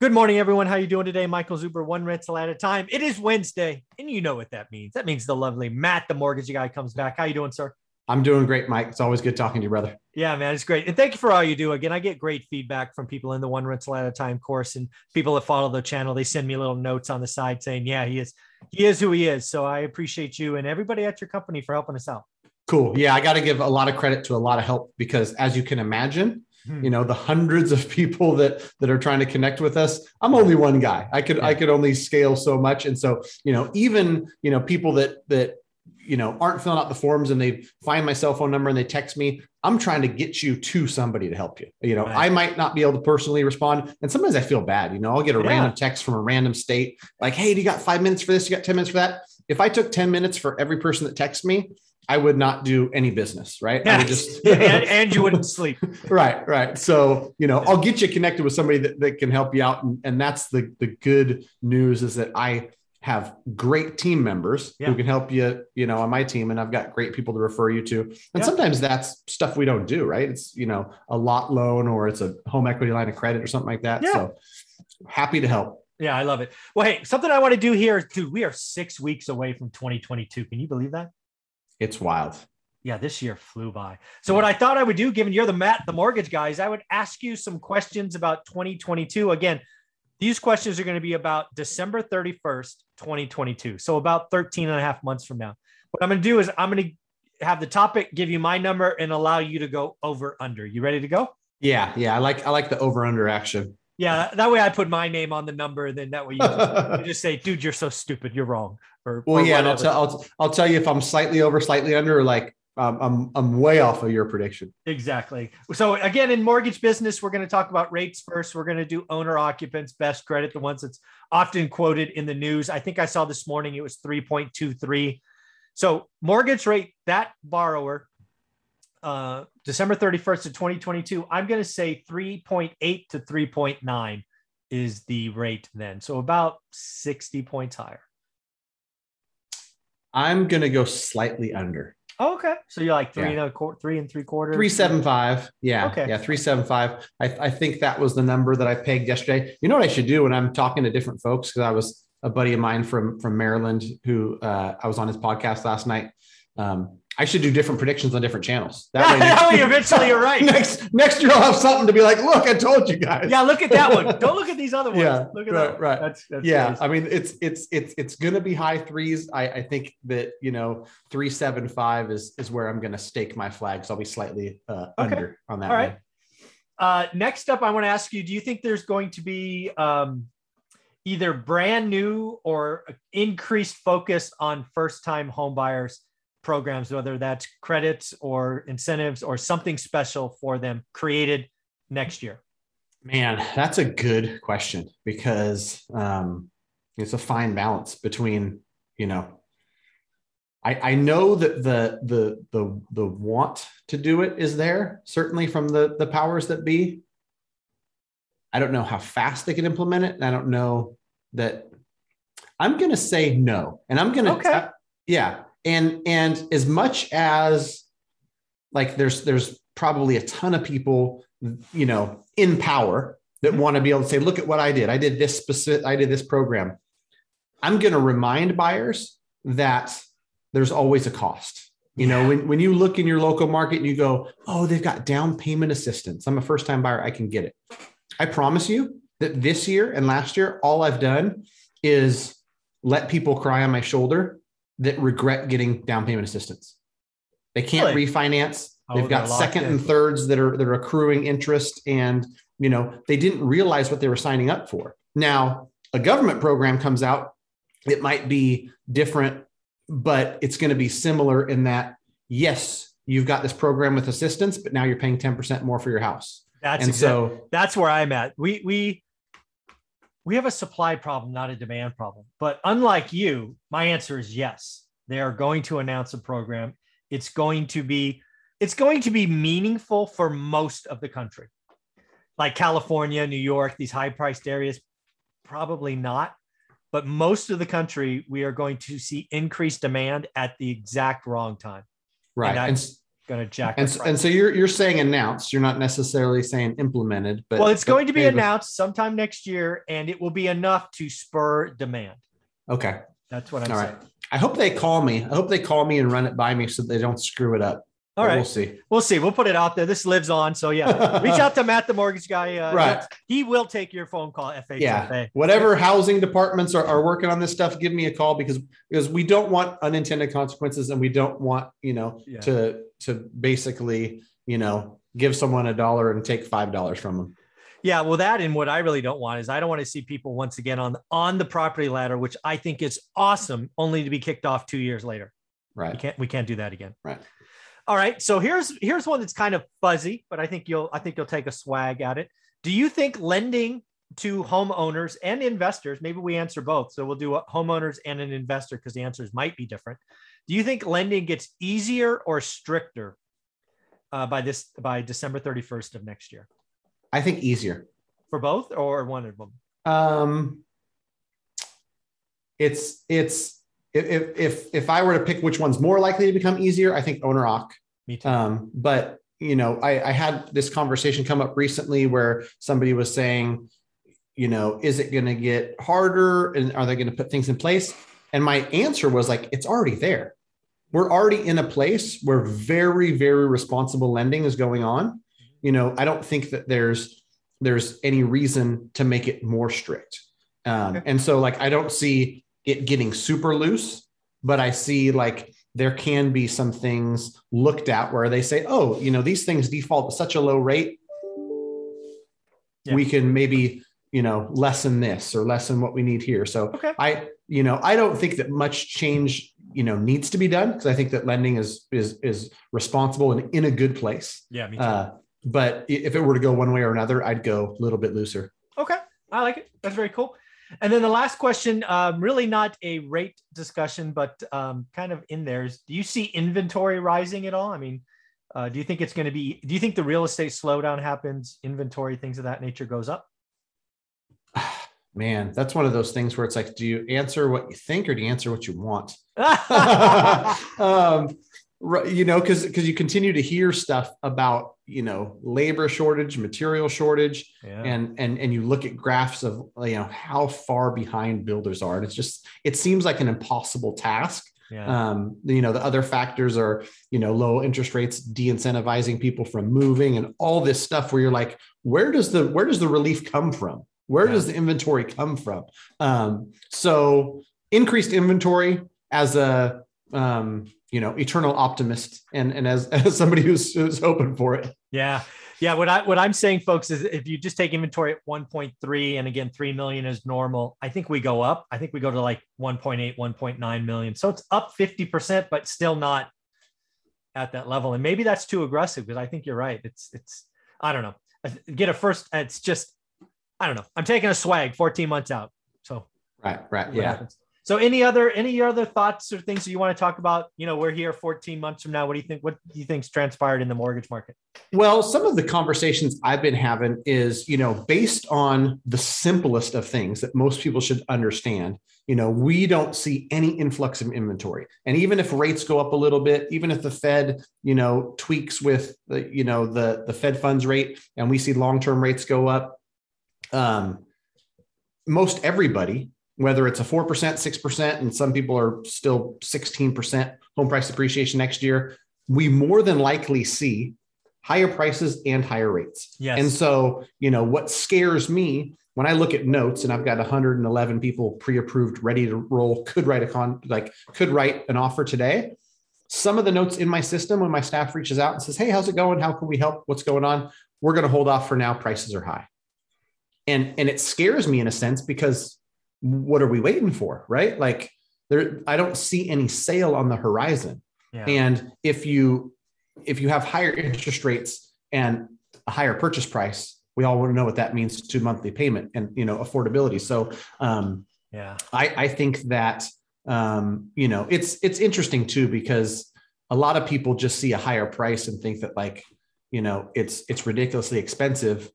Good morning, everyone. How you doing today? Michael Zuber, one rental at a time. It is Wednesday, and you know what that means. That means the lovely Matt, the mortgage guy, comes back. How you doing, sir? I'm doing great, Mike. It's always good talking to you, brother. Yeah, man, it's great. And thank you for all you do. Again, I get great feedback from people in the one rental at a time course and people that follow the channel. They send me little notes on the side saying, yeah, he is, he is who he is. So I appreciate you and everybody at your company for helping us out. Cool. Yeah, I got to give a lot of credit to a lot of help because as you can imagine, Hmm. you know the hundreds of people that that are trying to connect with us i'm only one guy i could yeah. i could only scale so much and so you know even you know people that that you know aren't filling out the forms and they find my cell phone number and they text me i'm trying to get you to somebody to help you you know right. i might not be able to personally respond and sometimes i feel bad you know i'll get a yeah. random text from a random state like hey do you got five minutes for this you got 10 minutes for that if i took 10 minutes for every person that texts me I would not do any business, right? Would just and, and, you wouldn't sleep. right, right. So, you know, I'll get you connected with somebody that, that can help you out. And, and that's the the good news is that I have great team members yeah. who can help you, you know, on my team. And I've got great people to refer you to. And yeah. sometimes that's stuff we don't do, right? It's, you know, a lot loan or it's a home equity line of credit or something like that. Yeah. So happy to help. Yeah, I love it. Well, hey, something I want to do here, dude. We are six weeks away from 2022. Can you believe that? It's wild. Yeah, this year flew by. So what I thought I would do, given you're the Matt, the mortgage guys, I would ask you some questions about 2022. Again, these questions are going to be about December 31st, 2022. So about 13 and a half months from now. What I'm going to do is I'm going to have the topic, give you my number, and allow you to go over under. You ready to go? Yeah, yeah. I like I like the over under action. Yeah, that way I put my name on the number, then that way you just, you just say, "Dude, you're so stupid. You're wrong." Or well, or yeah, I'll tell I'll, I'll tell you if I'm slightly over, slightly under, or like um, I'm I'm way off of your prediction. Exactly. So again, in mortgage business, we're going to talk about rates first. We're going to do owner occupants, best credit, the ones that's often quoted in the news. I think I saw this morning it was 3.23. So mortgage rate that borrower uh, December 31st of 2022, I'm going to say 3.8 to 3.9 is the rate then. So about 60 points higher. I'm going to go slightly under. Oh, okay. So you're like three yeah. and a quarter, three and three quarters. Three seven five. Yeah. Okay. Yeah. Three seven five. I, I think that was the number that I pegged yesterday. You know what I should do when I'm talking to different folks because I was a buddy of mine from from Maryland who uh, I was on his podcast last night. Um, I should do different predictions on different channels. That way, next, eventually you're right. next next year I'll have something to be like, look, I told you guys. Yeah, look at that one. Don't look at these other ones. Yeah, look at right, that. Right. That's, that's yeah. Crazy. I mean, it's it's it's it's gonna be high threes. I, I think that you know three seven five is is where I'm gonna stake my flag. So I'll be slightly uh, okay. under on that. One. All right. Uh, next up, I want to ask you: Do you think there's going to be um, either brand new or increased focus on first time home buyers? Programs, whether that's credits or incentives or something special for them created next year? Man, that's a good question because um, it's a fine balance between, you know, I, I know that the the the the want to do it is there certainly from the the powers that be. I don't know how fast they can implement it, and I don't know that. I'm going to say no, and I'm going to okay. yeah, and and as much as like there's there's probably a ton of people you know in power that mm-hmm. want to be able to say look at what i did. I did this specific i did this program. I'm going to remind buyers that there's always a cost. You know when, when you look in your local market and you go oh they've got down payment assistance. I'm a first time buyer. I can get it. I promise you that this year and last year all i've done is let people cry on my shoulder that regret getting down payment assistance. They can't really? refinance. Oh, They've got second in. and thirds that are that are accruing interest, and you know they didn't realize what they were signing up for. Now a government program comes out, it might be different, but it's going to be similar in that yes, you've got this program with assistance, but now you're paying ten percent more for your house. That's and so that's where I'm at. We we we have a supply problem, not a demand problem. But unlike you, my answer is yes. They are going to announce a program. It's going to be it's going to be meaningful for most of the country. Like California, New York, these high-priced areas, probably not. But most of the country, we are going to see increased demand at the exact wrong time. Right. And, going to jack. And, so, and so you're you're saying announced. You're not necessarily saying implemented, but well, it's but going to be announced sometime next year, and it will be enough to spur demand. Okay. That's what I'm All saying. right. I hope they call me. I hope they call me and run it by me so they don't screw it up. All right, We'll see. we'll see. We'll put it out there. This lives on, so yeah. Reach out to Matt, the mortgage guy. Uh, Right. He will take your phone call. FHFA. Yeah. Whatever housing departments are, are working on this stuff, give me a call because because we don't want unintended consequences and we don't want, you know, Yeah. to to basically, you know, give someone a dollar and take five dollars from them. Yeah, well, that and what I really don't want is I don't want to see people once again on on the property ladder, which I think is awesome, only to be kicked off two years later. Right. We can't we can't do that again. Right. All right. So here's here's one that's kind of fuzzy, but I think you'll I think you'll take a swag at it. Do you think lending to homeowners and investors, maybe we answer both. So we'll do a homeowners and an investor because the answers might be different. Do you think lending gets easier or stricter uh, by this by December 31st of next year? I think easier. For both or one of them? Um, it's it's if if if I were to pick which one's more likely to become easier, I think owner occ. Me too. Um, but you know, I, I had this conversation come up recently where somebody was saying, you know, is it going to get harder, and are they going to put things in place? And my answer was like, it's already there. We're already in a place where very very responsible lending is going on. You know, I don't think that there's there's any reason to make it more strict. Um. And so, like, I don't see it getting super loose, but I see like there can be some things looked at where they say, oh, you know, these things default at such a low rate. Yeah. We can maybe, you know, lessen this or lessen what we need here. So Okay. I, you know, I don't think that much change, you know, needs to be done because I think that lending is is is responsible and in a good place. Yeah, me too. Uh, but if it were to go one way or another, I'd go a little bit looser. Okay, I like it. That's very cool. And then the last question, um, really not a rate discussion, but um, kind of in there is: Do you see inventory rising at all? I mean, uh, do you think it's going to be? Do you think the real estate slowdown happens? Inventory, things of that nature, goes up. Man, that's one of those things where it's like, do you answer what you think or do you answer what you want? um, you know, because because you continue to hear stuff about you know labor shortage, material shortage, yeah. and and and you look at graphs of you know how far behind builders are, and it's just it seems like an impossible task. yeah. Um, you know, the other factors are you know low interest rates de-incentivizing people from moving, and all this stuff where you're like, where does the where does the relief come from? Where Yeah. does the inventory come from? Um, so increased inventory as a um, you know eternal optimist and and as, as somebody who's, who's hoping for it Yeah. Yeah. What I what I'm saying, folks, is if you just take inventory at 1.3 and again 3 million is normal, I think we go up. I think we go to like 1.8, 1.9 million. So it's up 50%, but still not at that level. And maybe that's too aggressive because I think you're right. It's it's I don't know. Get a first, it's just I don't know. I'm taking a swag 14 months out. So right right yeah happens. So any other any other thoughts or things that you want to talk about? You know, we're here 14 months from now. What do you think? What do you think's transpired in the mortgage market? well some of the conversations i've been having is you know based on the simplest of things that most people should understand you know we don't see any influx of inventory and even if rates go up a little bit even if the fed you know tweaks with the you know the the fed funds rate and we see long-term rates go up um, most everybody, whether it's a 4%, 6%, and some people are still 16% home price appreciation next year, we more than likely see higher prices and higher rates. Yes. And so, you know, what scares me when I look at notes and I've got 111 people pre-approved, ready to roll, could write a con, like could write an offer today. Some of the notes in my system, when my staff reaches out and says, "Hey, how's it going? How can we help? What's going on?" We're going to hold off for now. Prices are high, and and it scares me in a sense because what are we waiting for, right? Like there, I don't see any sale on the horizon. Yeah. And if you if you have higher interest rates and a higher purchase price, we all want to know what that means to monthly payment and you know affordability. So um, yeah. I, I think that um, you know it's it's interesting too because a lot of people just see a higher price and think that like you know it's it's ridiculously expensive.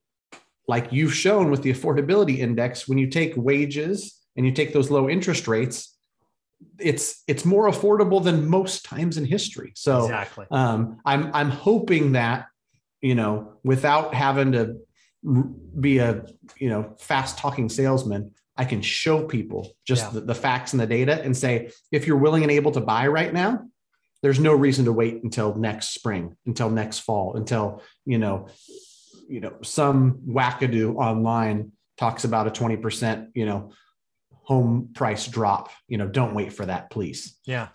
Like you've shown with the affordability index, when you take wages and you take those low interest rates, it's it's more affordable than most times in history. So exactly. um, I'm I'm hoping that you know without having to be a you know fast talking salesman, I can show people just yeah. the, the facts and the data and say if you're willing and able to buy right now, there's no reason to wait until next spring, until next fall, until you know you know some wackadoo online talks about a 20% you know home price drop. You know, don't wait for that, please. Yeah.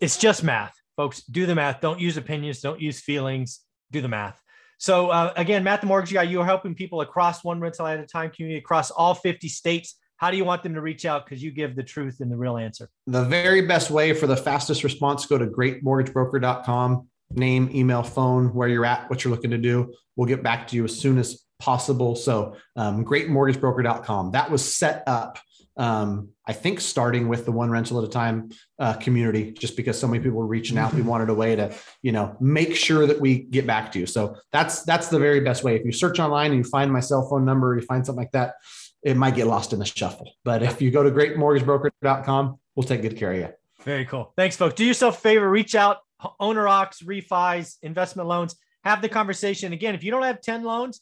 It's just math, folks. Do the math. Don't use opinions. Don't use feelings. Do the math. So uh, again, Matt, the mortgage guy, you are helping people across one rental at a time community across all 50 states. How do you want them to reach out? Because you give the truth and the real answer. The very best way for the fastest response, go to greatmortgagebroker.com, name, email, phone, where you're at, what you're looking to do. We'll get back to you as soon as possible. So um, greatmortgagebroker.com. That was set up um, I think starting with the one rental at a time uh, community, just because so many people were reaching out, we mm-hmm. wanted a way to, you know, make sure that we get back to you. So that's that's the very best way. If you search online and you find my cell phone number, or you find something like that, it might get lost in the shuffle. But if you go to greatmortgagebroker.com, we'll take good care of you. Very cool. Thanks, folks. Do yourself a favor, reach out, owner occs, refis, investment loans, have the conversation. Again, if you don't have 10 loans,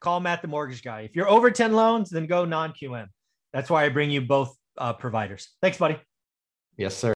call Matt the mortgage guy. If you're over 10 loans, then go non QM. That's why I bring you both uh, providers. Thanks, buddy. Yes, sir.